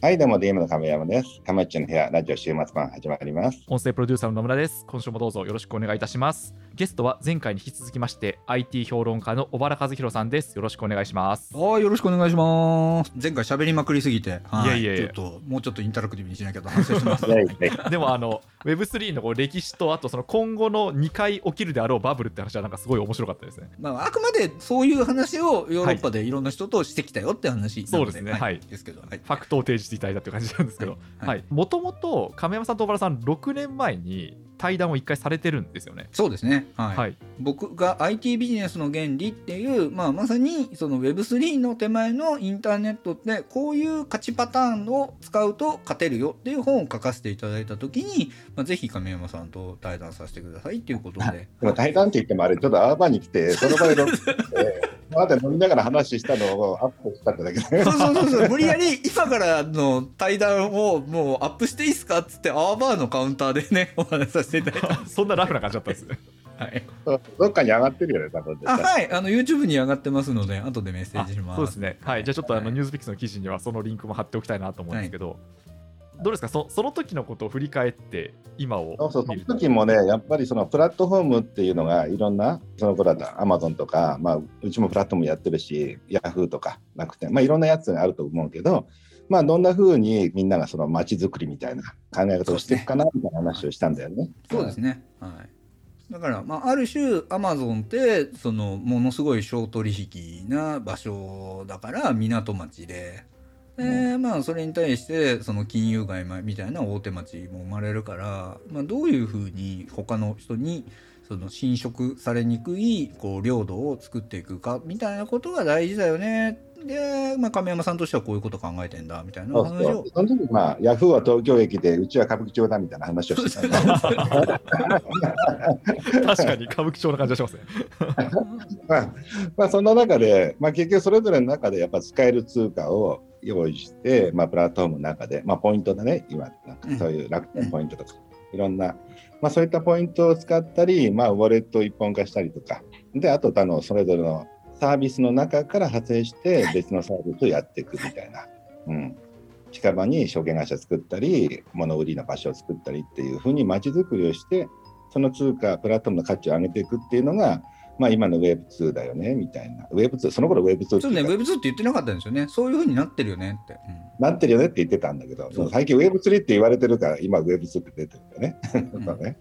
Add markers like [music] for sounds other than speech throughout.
はい、どうも DM の亀山です。亀っちの部屋、ラジオ週末版始まります。音声プロデューサーの野村です。今週もどうぞよろしくお願いいたします。ゲストは前回に引き続きまして、IT 評論家の小原和弘さんです。よろしくお願いします。はい、よろしくお願いします。前回喋りまくりすぎて、はいいやいやいやちょっともうちょっとインタラクティブにしなきゃと [laughs] 反省してます。[laughs] でもあの Web3 のこう歴史とあとその今後の2回起きるであろうバブルって話はなんかすごい面白かったですね。まあ、あくまでそういう話をヨーロッパでいろんな人としてきたよって話なのそうですねはいですけど、はい。ファクトを提示していただいたっていう感じなんですけど。もともと亀山さんと小原さん6年前に対談を1回されてるんですよね。そうですね、はいはい。僕が IT ビジネスの原理っていう、まあ、まさにその Web3 の手前のインターネットってこういう勝ちパターンを使うと勝てるよっていう本を書かせていただいた時に、まあ、ぜひ亀山さんと対談させてくださいっていうことで。でも対談って言ってもあれ、ちょっとアーバーに来て、[laughs] その場で録音して、まだ飲みながら話したのをアップしたってだけで。そうそうそうそう無理やり今からの対談をもうアップしていいっすかっつってアーバーのカウンターでねお話しさせていただいた。[laughs] そんなラフな感じだったんですね。はい、どっかに上がってるよね、多分絶あ対。はいあの YouTube に上がってますので後でメッセージします。そうですね。はい。じゃあちょっとあの、はいニュースピックスの記事にはそのリンクも貼っておきたいなと思うんですけど、どうですか？そその時のことを振り返って今をそうそう、その時もね、やっぱりそのプラットフォームっていうのがいろんな、その頃だったアマゾンとか、まあ、うちもプラットフォームやってるし、ヤフーとか楽天、まあいろんなやつがあると思うけど、まあどんな風にみんながその街づくりみたいな考え方をしていくかなみたいな話をしたんだよね。そうですね。はい。だから、まあ、ある種アマゾンってそのものすごい小取引な場所だから港町で。でまあそれに対してその金融街みたいな大手町も生まれるから、まあ、どういうふうに他の人にその侵食されにくいこう領土を作っていくかみたいなことが大事だよね。で、まあ、亀山さんとしてはこういうこと考えてんだみたいな話を。そうその時まあ、ヤフーは東京駅で、うちは歌舞伎町だみたいな話をしてた確かに歌舞伎町な感じがしますね。[laughs] まあ、まあ、その中で、まあ、結局それぞれの中でやっぱ使える通貨を用意して、まあ、プラットフォームの中で、まあ、ポイントだね、今、なんかそういう楽天ポイントとか、いろんな、まあ、そういったポイントを使ったり、まあ、ウォレットを一本化したりとか、で、あと他のそれぞれのサービスの中から派生して別のサービスをやっていくみたいな。うん。近場に証券会社作ったり、物売りの場所を作ったりっていうふうに街づくりをして、その通貨、プラットフォームの価値を上げていくっていうのが、まあ、今の Web2 だよねみたいな。Web2、その頃 Web2 ってそうねいうか Web2 って言ってなかったんですよねそういうふうになってるよねって、うんなってるよねって言ってたんだけど、そう最近 Web3 って言われてるから、今 Web2 って出てるんだよね。うんそうね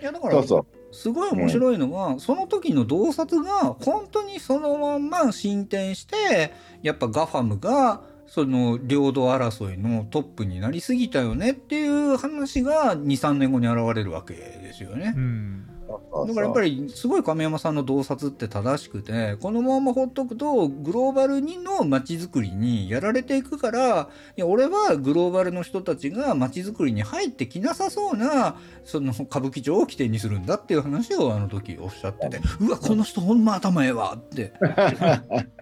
いやだからそうそう。すごい面白いのが、その時の洞察が本当にそのまんま進展してやっぱガファムがその領土争いのトップになりすぎたよねっていう話が23年後に現れるわけですよねう。ん。だからやっぱりすごい亀山さんの洞察って正しくてこのままほっとくとグローバルにの街づくりにやられていくからいや俺はグローバルの人たちが街づくりに入ってきなさそうなその歌舞伎町を起点にするんだっていう話をあの時おっしゃっててうわこの人ほんま頭ええわって [laughs]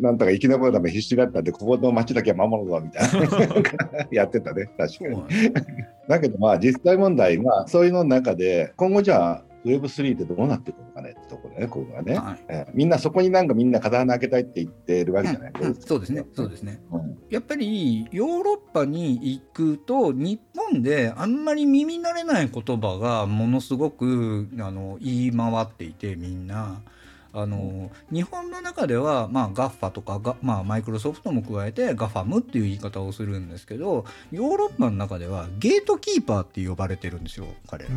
なんとか生き残るため必死だったんで、ここの街だけは守るぞみたいな。[laughs] やってたね、確かに。だけどまあ実際問題、まあそういうの中で、今後じゃあ Web3 ってどうなっていくのかねってところね、ここがね。はいえーみんなそこになんかみんな風穴開けたいって言ってるわけじゃない、うんうんそうですねそうですねうんやっぱりヨーロッパに行くと日本であんまり耳慣れない言葉がものすごくあの言い回っていてみんな。あの日本の中では、まあ、ガッファとかが、まあ、マイクロソフトも加えてガファムっていう言い方をするんですけどヨーロッパの中ではゲートキーパーって呼ばれてるんですよ彼ら。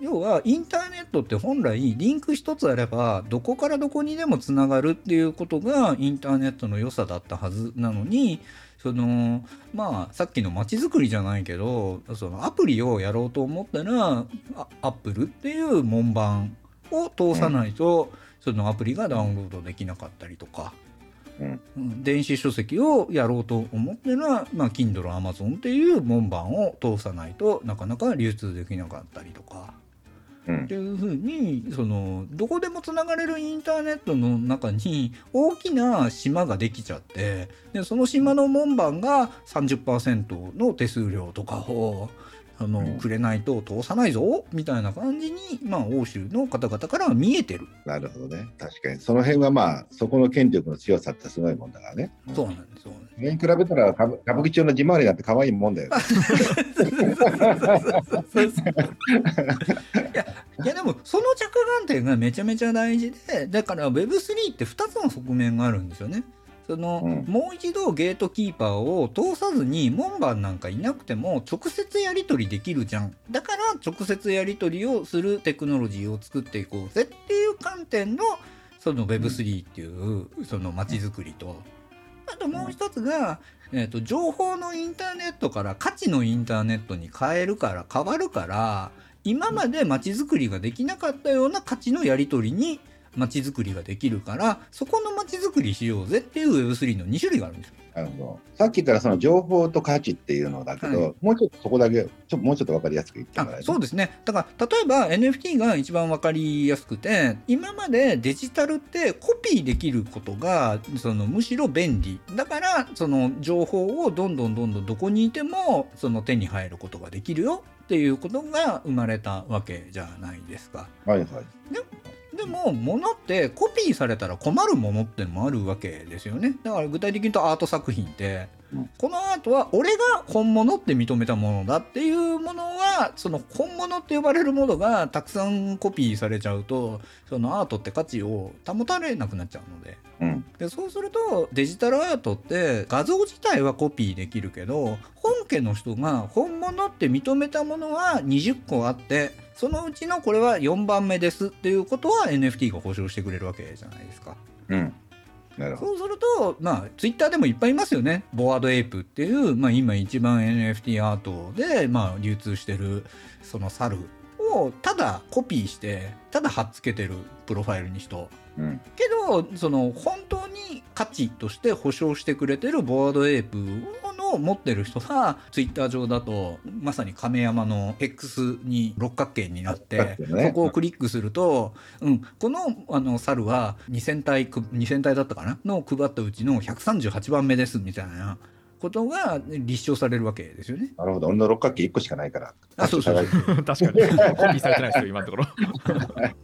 要はインターネットって本来リンク一つあればどこからどこにでもつながるっていうことがインターネットの良さだったはずなのにそのまあさっきの街づくりじゃないけどそのアプリをやろうと思ったらあアップルっていう門番を通さないと、そのアプリがダウンロードできなかったりとか。うんうん電子書籍をやろうと思ってら、まあ、Kindle、Amazon っていう門番を通さないとなかなか流通できなかったりとか。うんっていうふうにそのどこでもつながれるインターネットの中に大きな島ができちゃってでその島の門番が30%の手数料とかをあの、うんくれないと通さないぞみたいな感じに、まあ、欧州の方々からは見えてる、なるほどね。確かに。その辺はまあ、そこの権力の強さってすごいもんだからね。そうなんですよ。それに比べたら歌舞歌舞伎町の地回りなんて可愛いもんだよね。いやでもその着眼点がめちゃめちゃ大事でだから Web3 って2つの側面があるんですよね。そのうん。もう一度ゲートキーパーを通さずに門番なんかいなくても直接やり取りできるじゃん。だから直接やり取りをするテクノロジーを作っていこうぜっていう観点のその Web3 っていうその街づくりと。あともう一つが、えー、と情報のインターネットから価値のインターネットに変えるから変わるから今まで街づくりができなかったような価値のやり取りに街づくりができるからそこの街づくりしようぜっていう Web3 の2種類があるんですよ。なるほどさっき言ったらその情報と価値っていうのだけど、はいもうちょっとそこだけちょもうちょっと分かりやすく言ってもらえそうですねだから例えば NFT が一番わかりやすくて今までデジタルってコピーできることがそのむしろ便利だからその情報をどんどんどんどんどこにいてもその手に入ることができるよっていうことが生まれたわけじゃないですか。はいはい。でも物ってコピーされたら困るものってのもあるわけですよね。だから具体的に言うとアート作品って、うん。このアートは俺が本物って認めたものだっていうものはその本物って呼ばれるものがたくさんコピーされちゃうとそのアートって価値を保たれなくなっちゃうので。うん。でそうするとデジタルアートって画像自体はコピーできるけど本家の人が本物って認めたものは20個あってそのうちのこれは4番目ですっていうことは NFT が保証してくれるわけじゃないですか。うん。そうするとまあツイッターでもいっぱいいますよね。ボワードエイプっていう、まあ、今一番 NFT アートで、まあ、流通してるその猿をただコピーしてただ貼っつけてるプロファイルに人うん。けどその本当に価値として保証してくれてるボワードエイプの持ってる人がツイッター上だとまさに亀山の X に六角形になって、ねそこをクリックすると、うん、このあの猿は2000体く2000体だったかな？の配ったうちの138番目ですみたいなことが立証されるわけですよね。なるほど。俺の六角形1個しかないから。あそうそう確か [laughs] 確かにコピーされてないですよ今のところ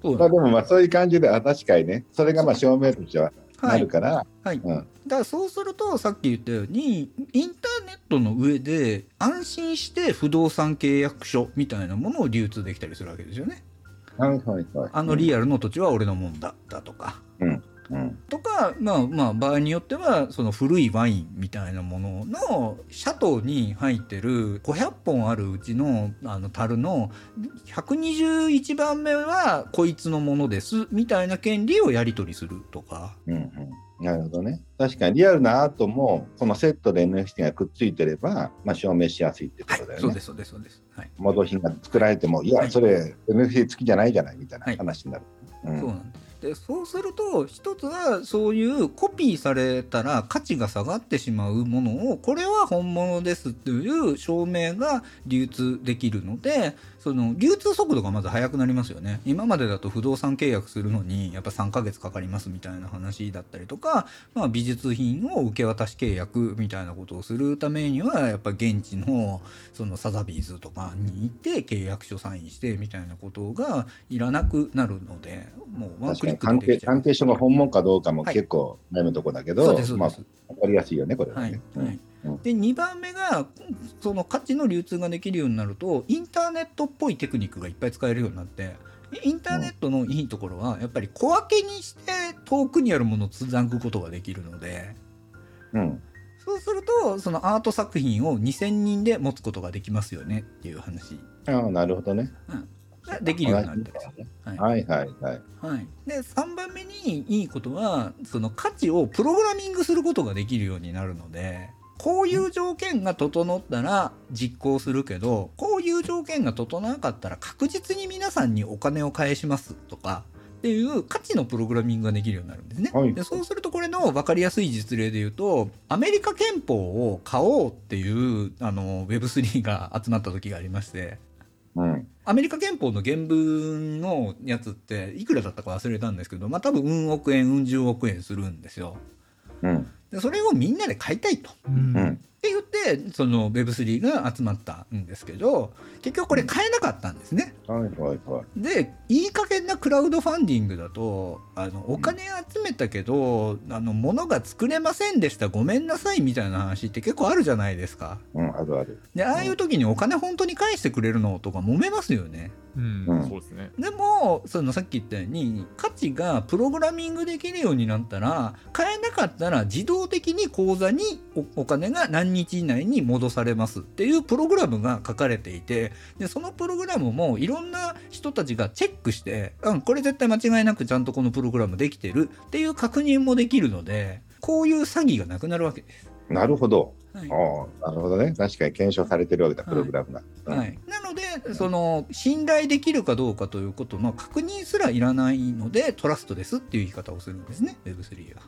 そう [laughs] まあでもまあそういう感じで、あ確かにね、それがまあ証明としてははないるから、はい、うん。だからそうするとさっき言ったようにインターネットの上で安心して不動産契約書みたいなものを流通できたりするわけですよね。はいはいはい。あのリアルの土地は俺のもんだだとか。うん。うん。とかまあまあ場合によってはその古いワインみたいなもののシャトーに入ってる500本あるうちのあの樽の121番目はこいつのものですみたいな権利をやり取りするとか。うんうん。なるほどね。確かにリアルなアートも、このセットで NFT がくっついてれば、まあ、証明しやすいってこはいとだよね。そうですそうですそうです。はいモド品が作られても、いや、はいそれ NFT 付きじゃないじゃないみたいなはい話になる。うんそうなんですでそうすると一つはそういうコピーされたら価値が下がってしまうものをこれは本物ですっていう証明が流通できるのでその流通速度がまず速くなりますよね。今までだと不動産契約するのにやっぱ3ヶ月かかりますみたいな話だったりとか、まあ、美術品を受け渡し契約みたいなことをするためにはやっぱ現地のそのサザビーズとかに行って契約書サインしてみたいなことがいらなくなるのでもうワンクリックでできちゃう。関係書が本物かどうかもはい。結構悩むとこだけど、まあ、ですそうです、分かりやすいよね、これははいね。はい。うん。で2番目がその価値の流通ができるようになるとインターネットっぽいテクニックがいっぱい使えるようになってインターネットのいいところはやっぱり小分けにして遠くにあるものをつなぐことができるのでうん。そうするとそのアート作品を2000人で持つことができますよねっていう話。ああ、なるほどね。ができるようになったりする。はいはいはいはい。はい、で3番目にいいことはその価値をプログラミングすることができるようになるのでこういう条件が整ったら実行するけどこういう条件が整わなかったら確実に皆さんにお金を返しますとかっていう価値のプログラミングができるようになるんですね。はいでそうするとこれの分かりやすい実例で言うとアメリカ憲法を買おうっていうあの Web3 が集まった時がありましてうん。アメリカ憲法の原文のやつっていくらだったか忘れたんですけど、まあ多分うん億円、うん十億円するんですよ。うん。でそれをみんなで買いたいと。っうんうん。て言ってでその Web3 が集まったんですけど結局これ買えなかったんですね。はいはいはい。でいい加減なクラウドファンディングだとあのお金集めたけど、あの物が作れませんでしたごめんなさいみたいな話って結構あるじゃないですか。うん、あるある。でああいう時にお金本当に返してくれるのとか揉めますよね。うん、うんそうですね。でもそのさっき言ったように価値がプログラミングできるようになったら買えなかったら自動的に口座におお金が何日以内に戻されますっていうプログラムが書かれていてでそのプログラムもいろんな人たちがチェックして、うん、これ絶対間違いなくちゃんとこのプログラムできてるっていう確認もできるのでこういう詐欺がなくなるわけです。なるほど。はいああ、なるほどね。確かに検証されてるわけだ、プログラムが。うんはい、[laughs] その信頼できるかどうかということの確認すらいらないのでトラストですっていう言い方をするんですね Web3 は。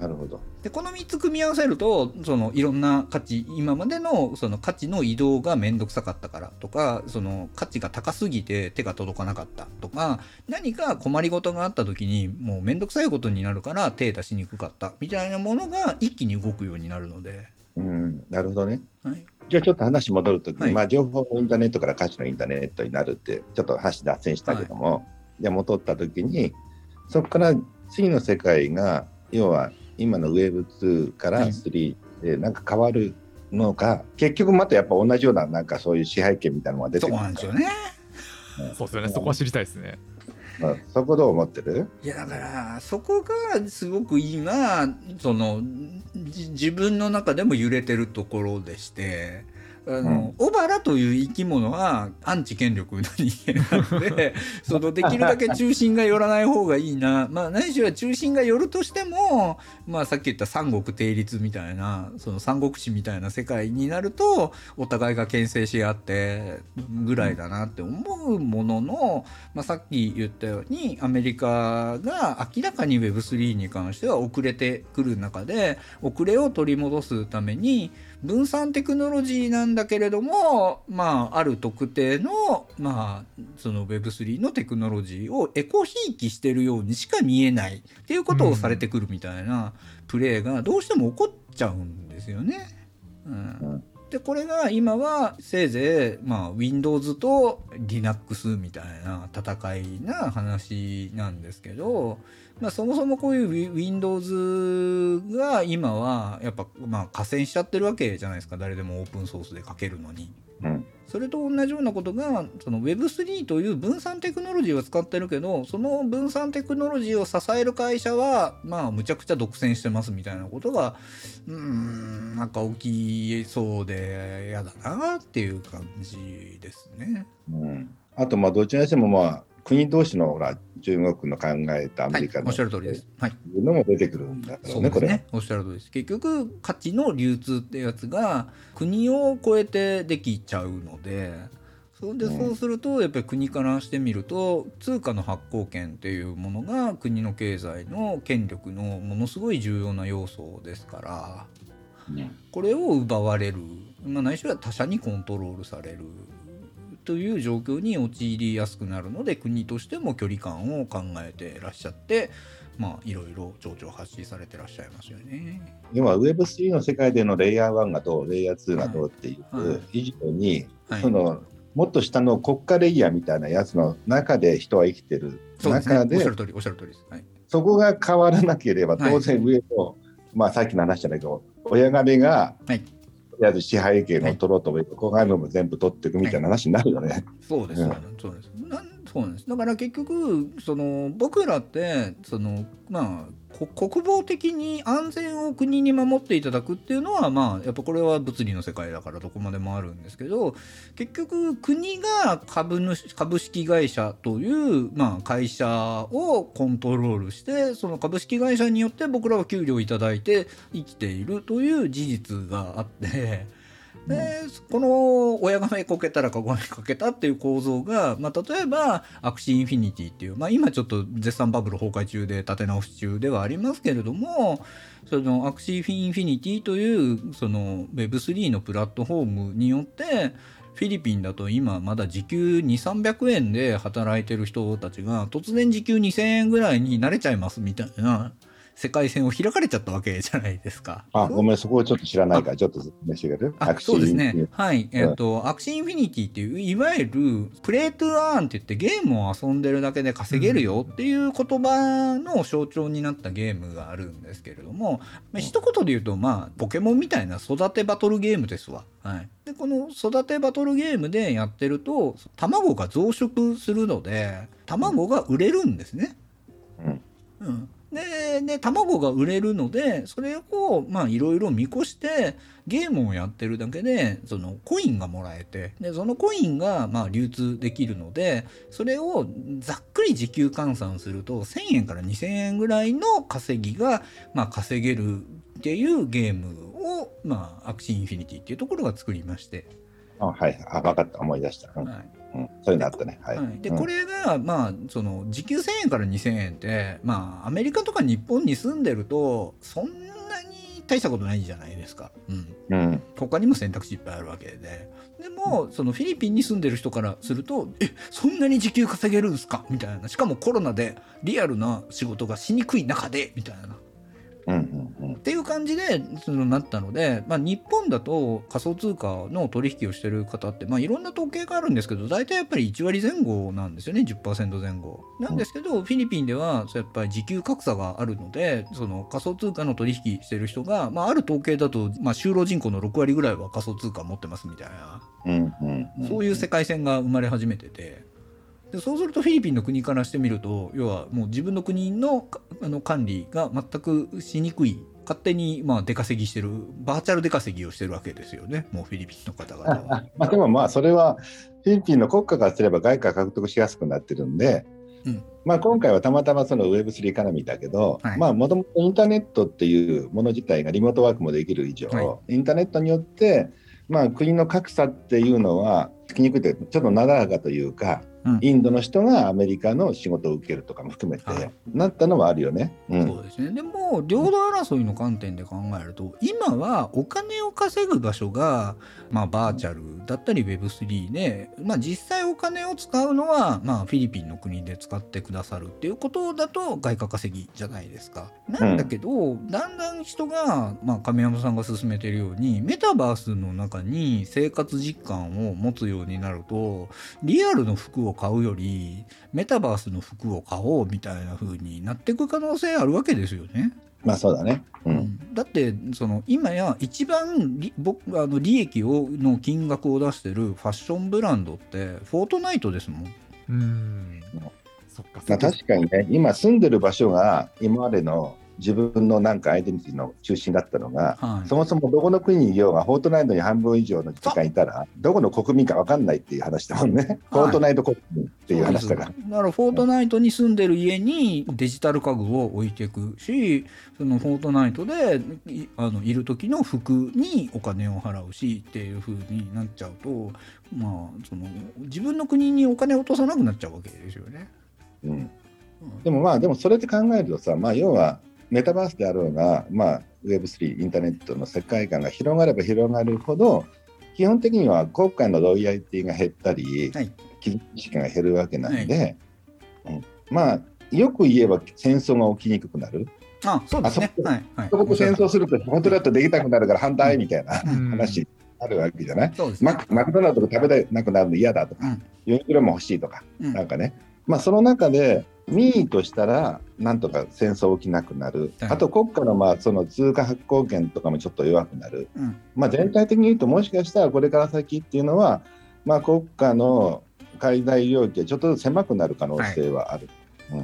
なるほど。でこの3つ組み合わせるとそのいろんな価値今までのその価値の移動が面倒くさかったからとかその価値が高すぎて手が届かなかったとか何か困りごとがあった時にもう面倒くさいことになるから手出しにくかったみたいなものが一気に動くようになるので。うん、なるほどね。はいじゃあちょっと話戻るときに、はいまあ情報のインターネットから価値のインターネットになるって、ちょっと話脱線したけども、じゃあ戻ったときに、そこから次の世界が、要は今の Web2 からはい3でなんか変わるのか、結局またやっぱ同じようななんかそういう支配権みたいなのが出てそうくるなんですよね。そうですよね。そこは知りたいですね。あそこどう思ってる？いやだからそこがすごく今その自分の中でも揺れてるところでして。あの、小原という生き物はアンチ権力の人間なので [laughs] そのできるだけ中心が寄らない方がいいな。まあ何しろ中心が寄るとしても、まあ、さっき言った三国定律みたいなその三国志みたいな世界になるとお互いが牽制し合ってぐらいだなって思うものの、まあ、さっき言ったようにアメリカが明らかに Web3 に関しては遅れてくる中で遅れを取り戻すために分散テクノロジーなんだけれども、まあ、ある特定の,、まあその Web3 のテクノロジーをエコひいきしてるようにしか見えないっていうことをされてくるみたいなプレーがどうしても起こっちゃうんですよね。うんでこれが今はせいぜい、まあ、Windows と Linux みたいな戦いな話なんですけど、まあ、そもそもこういう Wi- Windows が今はやっぱ、まあ、加戦しちゃってるわけじゃないですか誰でもオープンソースで書けるのに。うんそれと同じようなことがその Web3 という分散テクノロジーを使ってるけどその分散テクノロジーを支える会社はまあむちゃくちゃ独占してますみたいなことがうーんなんか起きそうで嫌だなっていう感じですね。うん、あとまあどちらにしてもまあ国同士のほら中国の考えたアはいメリカ、のおっしゃる通りです。はい、いうのも出てくるんだからそうねこれ。ですね。おっしゃる通りです。結局価値の流通ってやつが国を超えてできちゃうので。それでうんそうするとやっぱり国からしてみると通貨の発行権っていうものが国の経済の権力のものすごい重要な要素ですからうんこれを奪われる、まあ、ないしは他者にコントロールされるという状況に陥りやすくなるので国としても距離感を考えてらっしゃってまあいろいろ情緒発信されてらっしゃいますよね。要は Web3 の世界でのレイヤー1がどう、レイヤー2がどうっていう以上に、はいそのもっと下の国家レイヤーみたいなやつの中で人は生きてるそうですね。中で、おっしゃる通りおっしゃる通りです。はい。そこが変わらなければ、はい当然上の、まあさっきの話じゃないけど、親金が、はいとりあえず支配権を取ろうと思って、ここがも全部取っていくみたいな話になるよね。そうです、うん。そうですなんそうなんです。だから結局その僕らってそのまあこ国防的に安全を国に守っていただくっていうのはまあやっぱこれは物理の世界だからどこまでもあるんですけど結局国が株主株式会社という、まあ、会社をコントロールしてその株式会社によって僕らは給料をいただいて生きているという事実があって。でこの親が目こけたらかごめかけたっていう構造が、まあ、例えばアクシーインフィニティっていう、まあ、今ちょっと絶賛バブル崩壊中で立て直し中ではありますけれどもそのアクシーインフィニティというその Web3 のプラットフォームによってフィリピンだと今まだ時給2300円で働いてる人たちが突然時給2000円ぐらいになれちゃいますみたいな世界線を開かれちゃったわけじゃないですか。あ、ごめん、そこをちょっと知らないから、ちょっと説明してくれる？あそうですね。はい。えっ、と、アクシーインフィニティっていう、いわゆる、 Play to Earn って言ってゲームを遊んでるだけで稼げるよっていう言葉の象徴になったゲームがあるんですけれども、まあ、一言で言うと、まあ、ポケモンみたいな育てバトルゲームですわ。はい。で、この育てバトルゲームでやってると、卵が増殖するので、卵が売れるんですね。うん。うん。でで卵が売れるのでそれをまあいろいろ見越してゲームをやってるだけでそのコインがもらえてでそのコインがまあ流通できるのでそれをざっくり時給換算すると1,000円から2,000円ぐらいの稼ぎがまあ稼げるっていうゲームをまあアクシーインフィニティっていうところが作りまして。あはい。あ、分かった。思い出した。うんはいうん、そういうのあったね。はい。はい、でうんこれがまあその時給1,000円から2,000円ってまあアメリカとか日本に住んでるとそんなに大したことないじゃないですか、うん、うん。他にも選択肢いっぱいあるわけででもそのフィリピンに住んでる人からすると「えそんなに時給稼げるんですか?」みたいなしかもコロナでリアルな仕事がしにくい中でみたいな。うん。うん。うんっていう感じでそのなったので、まあ、日本だと仮想通貨の取引をしてる方って、まあ、いろんな統計があるんですけど大体やっぱり1割前後なんですよね10%前後なんですけど、フィリピンではやっぱり時給格差があるのでその仮想通貨の取引してる人が、まあ、ある統計だと、まあ、就労人口の6割ぐらいは仮想通貨持ってますみたいな、うん。うん。うん。そういう世界線が生まれ始めてて。でそうするとフィリピンの国からしてみると要はもう自分の国のかあの管理が全くしにくい勝手にまあ出稼ぎしてるバーチャル出稼ぎをしてるわけですよね。もうフィリピンの方々は。まあでもまあそれはフィリピンの国家からすれば外貨獲得しやすくなってるんで、うん。まあ今回はたまたまその Web3 エカノミーだけど、もともとインターネットっていうもの自体がリモートワークもできる以上、はインターネットによってまあ国の格差っていうのはつきにくいというかちょっとなだらかというか、うんインドの人がアメリカの仕事を受けるとかも含めて、はいなったのはあるよね。うんそうですねでも領土争いの観点で考えると今はお金を稼ぐ場所が、まあ、バーチャルだったり Web3 で、まあ、実際お金を使うのは、まあ、フィリピンの国で使ってくださるっていうことだと外貨稼ぎじゃないですか。なんだけど、だんだん人が、まあ、亀山さんが進めてるようにメタバースの中に生活実感を持つようになるとリアルの服を買うよりメタバースの服を買おうみたいな風になっていく可能性あるわけですよね。まあそうだね。う。うんんだってその今や一番り僕あの利益をの金額を出してるファッションブランドってフォートナイトですもん。うーんそっかまあ、確かにね、今住んでる場所が今までの自分のなんかアイデンティティの中心だったのが、はいそもそもどこの国にいようが、フォートナイトに半分以上の時間いたら、どこの国民か分かんないっていう話だもんね。フォートナイト国民っていう話だから。だからフォートナイトに住んでる家にデジタル家具を置いていくしそのフォートナイトでいあのいる時の服にお金を払うしっていう風になっちゃうとまあその自分の国にお金を落とさなくなっちゃうわけですよね。うん、うんでもまあ、でもそれって考えるとさ、まあ、要はメタバースであろうが、まあ、Web3、インターネットの世界観が広がれば広がるほど、基本的には国家のロイヤリティが減ったり、はい。基準意識が減るわけなんで、うん。まあ、よく言えば戦争が起きにくくなる。あそうですね。あ。そはいはい。そ戦争すると、本当だとできなくなるから反対みたいなうん。話になるわけじゃない、ね。マクマクドナルドが食べたなくなるの嫌だとか、うん。ユニクロも欲しいとか、うん。なんかね、まあ、その中で民意としたら、なんとか戦争起きなくなる、はい。あと国家のまあその通貨発行権とかもちょっと弱くなる、うん。まあ、全体的に言うと、もしかしたらこれから先っていうのは、まあ、国家の海外領域がちょっとずつ狭くなる可能性はある。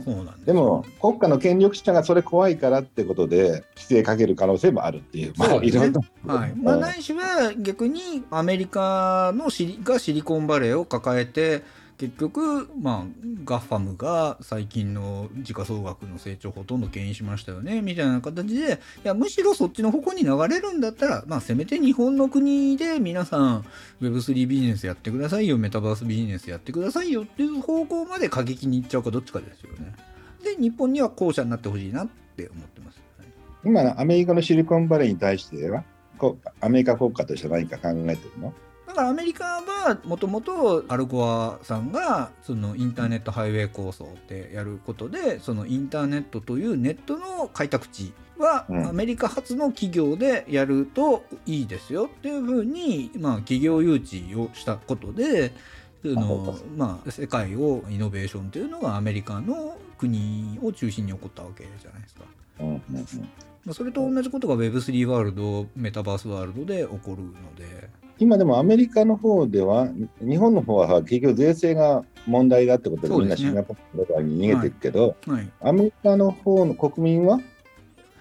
そうなんでも、国家の権力者がそれ怖いからってことで、規制かける可能性もあるっていう、まあ、いろんな。はい。まあ、うんないしは逆にアメリカのシリがシリコンバレーを抱えて結局、まあ、ガッファムが最近の時価総額の成長をほとんど牽引しましたよねみたいな形でいやむしろそっちの方向に流れるんだったら、まあ、せめて日本の国で皆さん Web3 ビジネスやってくださいよメタバースビジネスやってくださいよっていう方向まで過激にいっちゃうかどっちかですよね。で日本には後者になってほしいなって思ってます。はい今、アメリカのシリコンバレーに対しては、こアメリカ国家として何か考えてるの？だからアメリカはもともとアルゴアさんがそのインターネットハイウェイ構想ってやることでそのインターネットというネットの開拓地はうんアメリカ発の企業でやるといいですよっていうふうに、まあ、企業誘致をしたことでその、まあ、世界をイノベーションというのがアメリカの国を中心に起こったわけじゃないですか。まあそれと同じことが Web3 ワールドメタバースワールドで起こるので。今でもアメリカの方では、日本の方は結局税制が問題だってことで、みんなシンガポールとかに逃げていくけど、はい。アメリカの方の国民は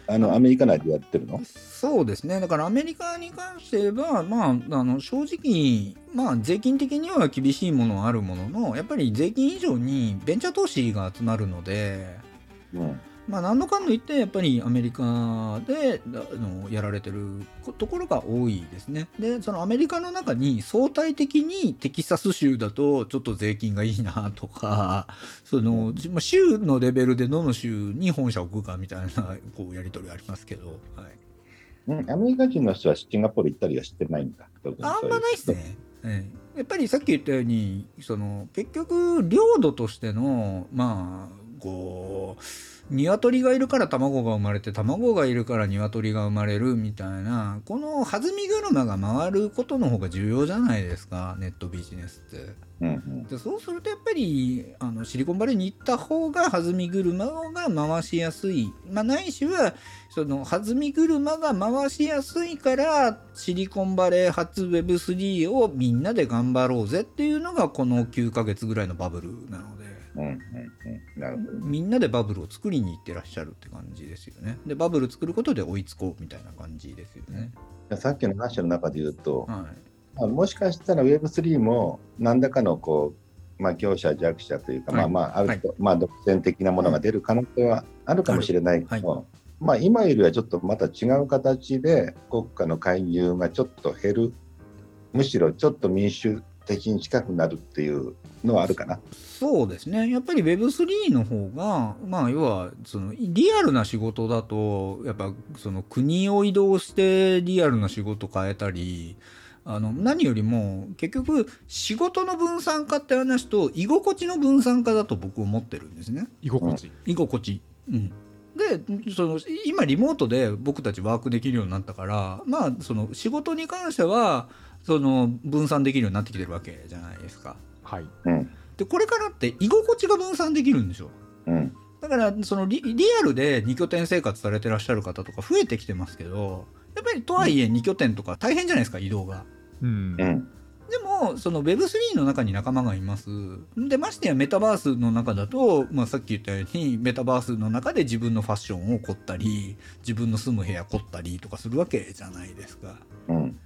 あのアメリカ内でやってるの？そうですね。だからアメリカに関しては、まあ、あの正直、まあ、税金的には厳しいものはあるもののやっぱり税金以上にベンチャー投資が集まるので、うんまあ、何度かんの言ってやっぱりアメリカであのやられてるところが多いですね。でそのアメリカの中に相対的にテキサス州だとちょっと税金がいいなとか [laughs] そのまあ州のレベルでどの州に本社を置くかみたいな [laughs] こうやり取りありますけど、はい、うん、アメリカ人の人はシンガポール行ったりはしてないんだ。あんまないっす。ね。ええやっぱりさっき言ったようにその結局領土としてのまあこう鶏がいるから卵が生まれて卵がいるから鶏が生まれるみたいなこの弾み車が回ることの方が重要じゃないですかネットビジネスって。うんうん。でそうするとやっぱりあのシリコンバレーに行った方が弾み車が回しやすい、まあ、ないしはその弾み車が回しやすいからシリコンバレー初 Web3 をみんなで頑張ろうぜっていうのがこの9ヶ月ぐらいのバブルなのでうんうんうん。なるほど。みんなでバブルを作りに行ってらっしゃるって感じですよね。でバブル作ることで追いつこうみたいな感じですよね。さっきの話の中で言うと、はい。まあもしかしたら Web3 も何らかのこう、まあ、強者弱者というか、はい。まあまあある程度、まあ、独占的なものが出る可能性はあるかもしれないけど、はまあ、今よりはちょっとまた違う形で国家の介入がちょっと減る。むしろちょっと民主的に近くなるっていうのはあるかな。そうですねやっぱり Web3 の方がまあ要はそのリアルな仕事だとやっぱその国を移動してリアルな仕事変えたりあの何よりも結局仕事の分散化って話と居心地の分散化だと僕思ってるんですね居心地、居心地。うんでその今リモートで僕たちワークできるようになったからまあその仕事に関してはその分散できるようになってきてるわけじゃないですか。はい。うん。でこれからって居心地が分散できるんですよう。ん。だからそのリリアルで2拠点生活されてらっしゃる方とか増えてきてますけどやっぱりとはいえ2拠点とか大変じゃないですか移動が。うん。うん。でもその Web3 の中に仲間がいます。でましてやメタバースの中だと、まあ、さっき言ったようにメタバースの中で自分のファッションを凝ったり自分の住む部屋凝ったりとかするわけじゃないですか。うん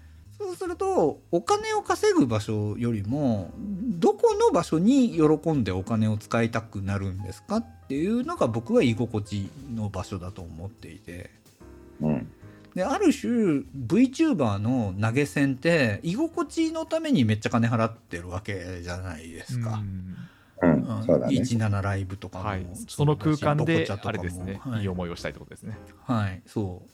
そうするとお金を稼ぐ場所よりもどこの場所に喜んでお金を使いたくなるんですかっていうのが僕は居心地の場所だと思っていて。うん。である種 VTuber の投げ銭って居心地のためにめっちゃ金払ってるわけじゃないですか。うん。うん。そうだね。17ライブとかも、はい、その空間でチャとかも。あれですね、はい。い、い思いをしたいってことですね。はい、そう。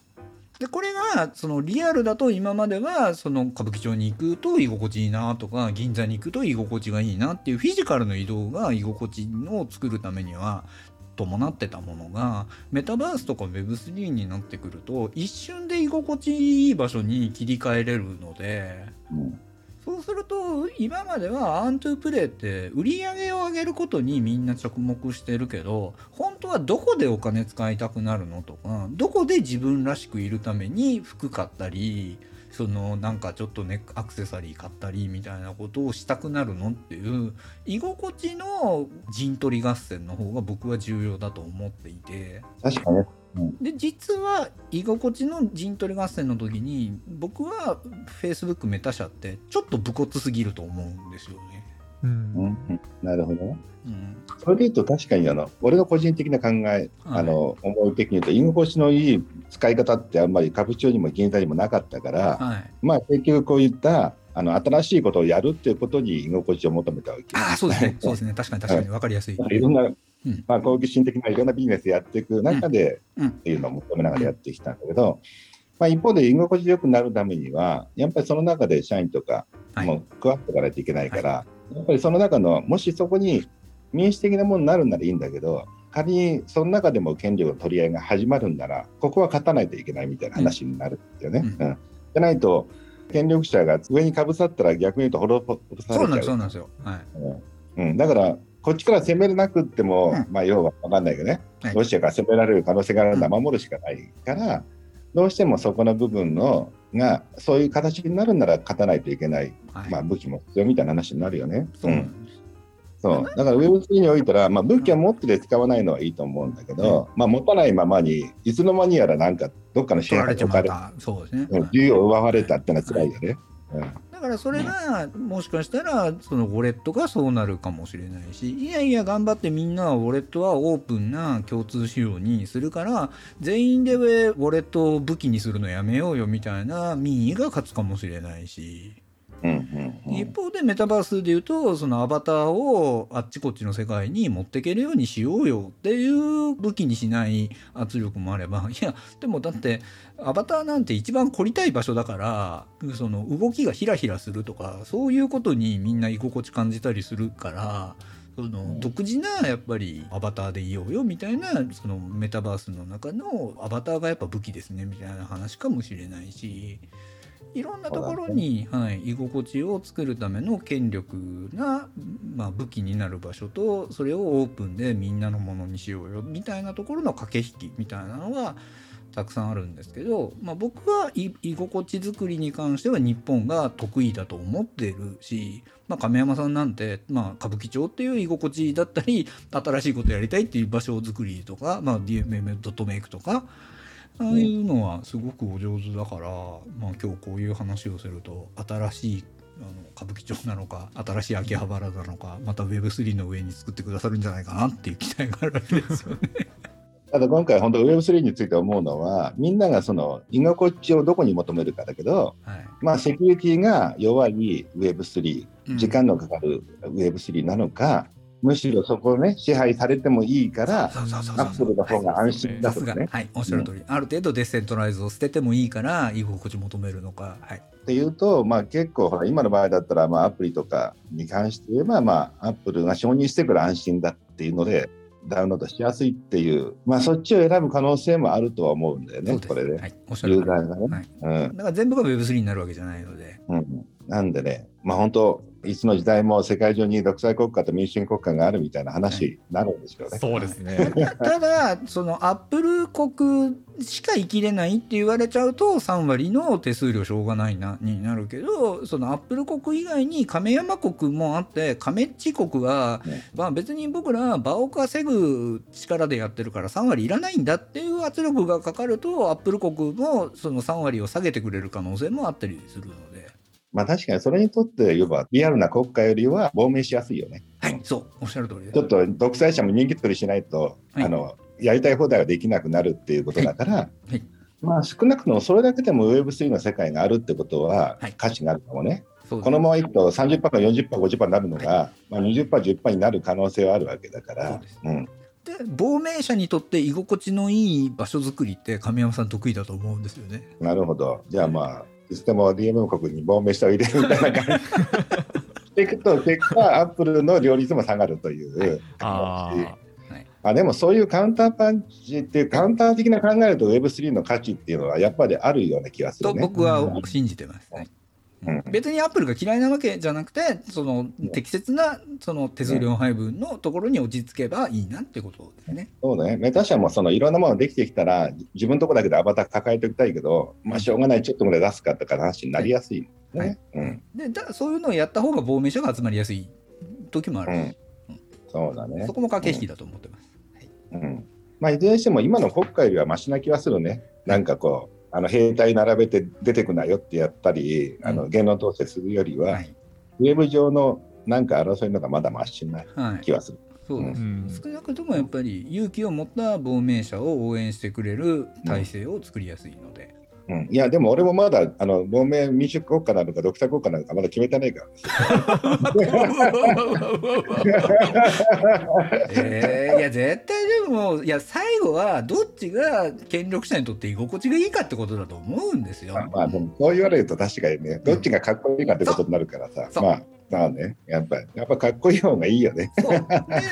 でこれがそのリアルだと今まではその歌舞伎町に行くと居心地いいなとか銀座に行くと居心地がいいなっていうフィジカルの移動が居心地を作るためには伴ってたものがメタバースとか Web3 になってくると一瞬で居心地いい場所に切り替えれるのでうん。そうすると今まではアントゥプレイって売り上げを上げることにみんな着目してるけど本当はどこでお金使いたくなるのとかどこで自分らしくいるために服買ったりそのなんかちょっとねアクセサリー買ったりみたいなことをしたくなるのっていう居心地の陣取り合戦の方が僕は重要だと思っていて。確かに。で実は居心地の陣取り合戦の時に僕は Facebook メタ社ってちょっと武骨すぎると思うんですよね。ううんんうんなるほどね。うん、それで言うと確かにあの俺の個人的な考え、あの思い的に言うと居心地のいい使い方ってあんまり歌舞伎町にも銀座にもなかったから、はい、まあ結局こういったあの新しいことをやるっていうことに居心地を求めたわけ。ああそうですね [laughs] そうですね確かに確かに分かりやすい。いろんな、うん。まあ、好奇心的ないろんなビジネスやっていく中で、うん。っていうのを求めながらやってきたんだけど、まあ、一方で居心地よくなるためにはやっぱりその中で社員とかはい。もう加わっていかないといけないから、やっぱりその中のもしそこに民主的なものになるならいいんだけど仮にその中でも権力の取り合いが始まるんならここは勝たないといけないみたいな話になるんですよね。ううん。んじゃないと権力者が上にかぶさったら逆に言うと滅ぼされちゃう。そうなんですよ。はい。うん。うん、だからこっちから攻めれなくっても、うん。まあ要は分かんないけどね、はい。ロシアが攻められる可能性があるのは守るしかないから、どうしてもそこの部分のがそういう形になるなら勝たないといけない、はい。まあ、武器も必要みたいな話になるよね。そう。そう。だから Web3 においては、まあ、武器は持ってて使わないのはいいと思うんだけど、まあ、持たないままにいつの間にやらなんかどっかの支配に置かですね。うん。自由を奪われたってのは辛いよね。だからそれがもしかしたらそのウォレットがそうなるかもしれないしいやいや頑張ってみんなはウォレットはオープンな共通仕様にするから全員でウォレットを武器にするのやめようよみたいな民意が勝つかもしれないし。一方でメタバースで言うとそのアバターをあっちこっちの世界に持っていけるようにしようよっていう武器にしない圧力もあれば [laughs] いやでもだってアバターなんて一番凝りたい場所だからその動きがヒラヒラするとかそういうことにみんな居心地感じたりするから。その独自なやっぱりアバターでいようよみたいなそのメタバースの中のアバターがやっぱ武器ですねみたいな話かもしれないしいろんなところに、はい、居心地を作るための権力な、まあ、武器になる場所とそれをオープンでみんなのものにしようよみたいなところの駆け引きみたいなのがたくさんあるんですけど、まあ、僕は居心地作りに関しては日本が得意だと思ってるし、まあ、亀山さんなんて、まあ、歌舞伎町っていう居心地だったり新しいことやりたいっていう場所作りとか、まあ、DMM ドットメイクとかああいうのはすごくお上手だから、まあ、今日こういう話をすると新しいあの歌舞伎町なのか新しい秋葉原なのかまた Web3 の上に作ってくださるんじゃないかなっていう期待があるわけですよね。ただ今回本当 Web3 について思うのはみんながその居心地をどこに求めるかだけど、はいまあ、セキュリティが弱い Web3 うん時間のかかる Web3 なのか、むしろそこをね支配されてもいいからアップルの方が安心だとかね、はい、おっしゃる通り、ある程度デセントライズを捨ててもいいから居心地求めるのか、はい、っていうと、まあ、結構ほら今の場合だったら、まあ、アプリとかに関して言えば、まあ、アップルが承認してくる安心だっていうのでダウンロードしやすいっていう、まあ、そっちを選ぶ可能性もあるとは思うんだよねこれで、はい、おっしゃる通り。ユーザーがね。はい、うん。だから全部が Web3 になるわけじゃないので、うん、なんでね、まあ、本当いつの時代も世界中に独裁国家と民主主義国家があるみたいな話になるんですよね。そうですね。[laughs] ただそのアップル国しか生きれないって言われちゃうと3割の手数料しょうがないなになるけどそのアップル国以外に亀山国もあって亀っち国は、ねまあ、別に僕ら場を稼ぐ力でやってるから3割いらないんだっていう圧力がかかるとアップル国もその3割を下げてくれる可能性もあったりするので。まあ確かにそれにとって言えばリアルな国家よりは亡命しやすいよね。はい、そうおっしゃる通りですちょっと独裁者も人気取りしないと、はいあのやりたい放題ができなくなるっていうことだから、いまあ少なくともそれだけでも Web3 の世界があるってことははい価値があるかもね。そうですこのままいくと30%か40%、50%になるのが、まあ、20%、10%になる可能性はあるわけだからそう。うんで亡命者にとって居心地のいい場所づくりって亀山さん得意だと思うんですよね。なるほど。じゃあまあ、いつでも DM 国に亡命しておいでみたいな感じ。していくと、結果、アップルの両立も下がるという。ああでもそういうカウンターパンチっていうカウンター的な考えると Web3 の価値っていうのはやっぱりあるような気がするね。と僕は信じてます。はいうん別にアップルが嫌いなわけじゃなくてその適切なその手数料配分のところに落ち着けばいいなってことですね。そうだね。メタ社もそのいろんなものできてきたら自分のとこだけでアバター抱えておきたいけど、まあしょうがないちょっとぐらい出すかとかの話になりやすい、ね。はいうん。でだそういうのをやった方が亡命者が集まりやすい時もある、うん。そうだねそ。こも駆け引きだと思ってます。うん。まあいずれにしても今の国家よりはマシな気はするね。なんかこう。あの兵隊並べて出てくなよってやったり、あの言論統制するよりは、はい。ウェブ上のなんか争いのがまだマシなはい気はする。そうです。うん。少なくともやっぱり勇気を持った亡命者を応援してくれる体制を作りやすいので、うん、いや、でも俺もまだ、あの、亡命民主国家なのか、独裁国家なのか、まだ決めてないから。[laughs] えー、いや絶対でもいや最後はどっちが権力者にとって居心地がいいかってことだと思うんですよ。まあ、でも、そう言われると確かにね、どっちがかっこいいかってことになるからさ、まあ、まあね、やっぱ、やっぱかっこいい方がいいよね。そうで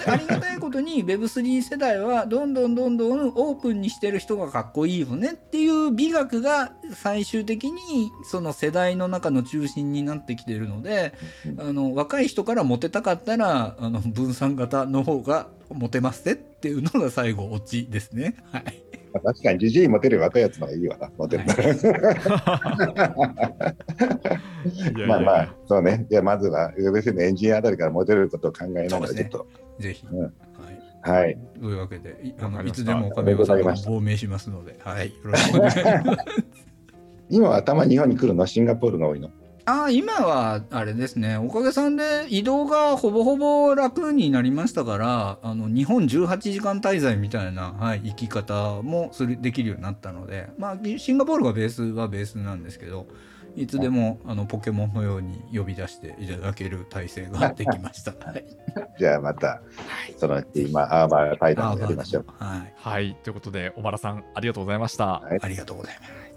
ありがたいことに Web3 世代はどんどんどんどんオープンにしてる人がかっこいいよねっていう美学が最終的にその世代の中の中心になってきてるのであの若い人からモテたかったらあの分散型の方がモテますねっていうのが最後オチですね。はいまあ確かに、じじいモテる若いやつの方がいいわな、モテる [laughs] まあまあ、そうね。じゃあ、まずは Web3 のエンジニアあたりからモテることを考えながら、ちょっと、ぜひ、うん。はい。はい。というわけで、いあのいつでも岡部さんが亡命しますので、はい、よろしくお願いします。[laughs] 今は頭日本に来るのシンガポールが多いの。ああ、今はあれですね、おかげさんで移動がほぼほぼ楽になりましたから、あの日本18時間滞在みたいな、はい、生き方もするできるようになったので、まあ、シンガポールがベースはベースなんですけど、いつでもあのポケモンのように呼び出していただける体制ができました。はい、じゃあまた、そのうち今、アーバータイタンをやりましょう。はい、はいということで小原さんありがとうございました。はいありがとうございます。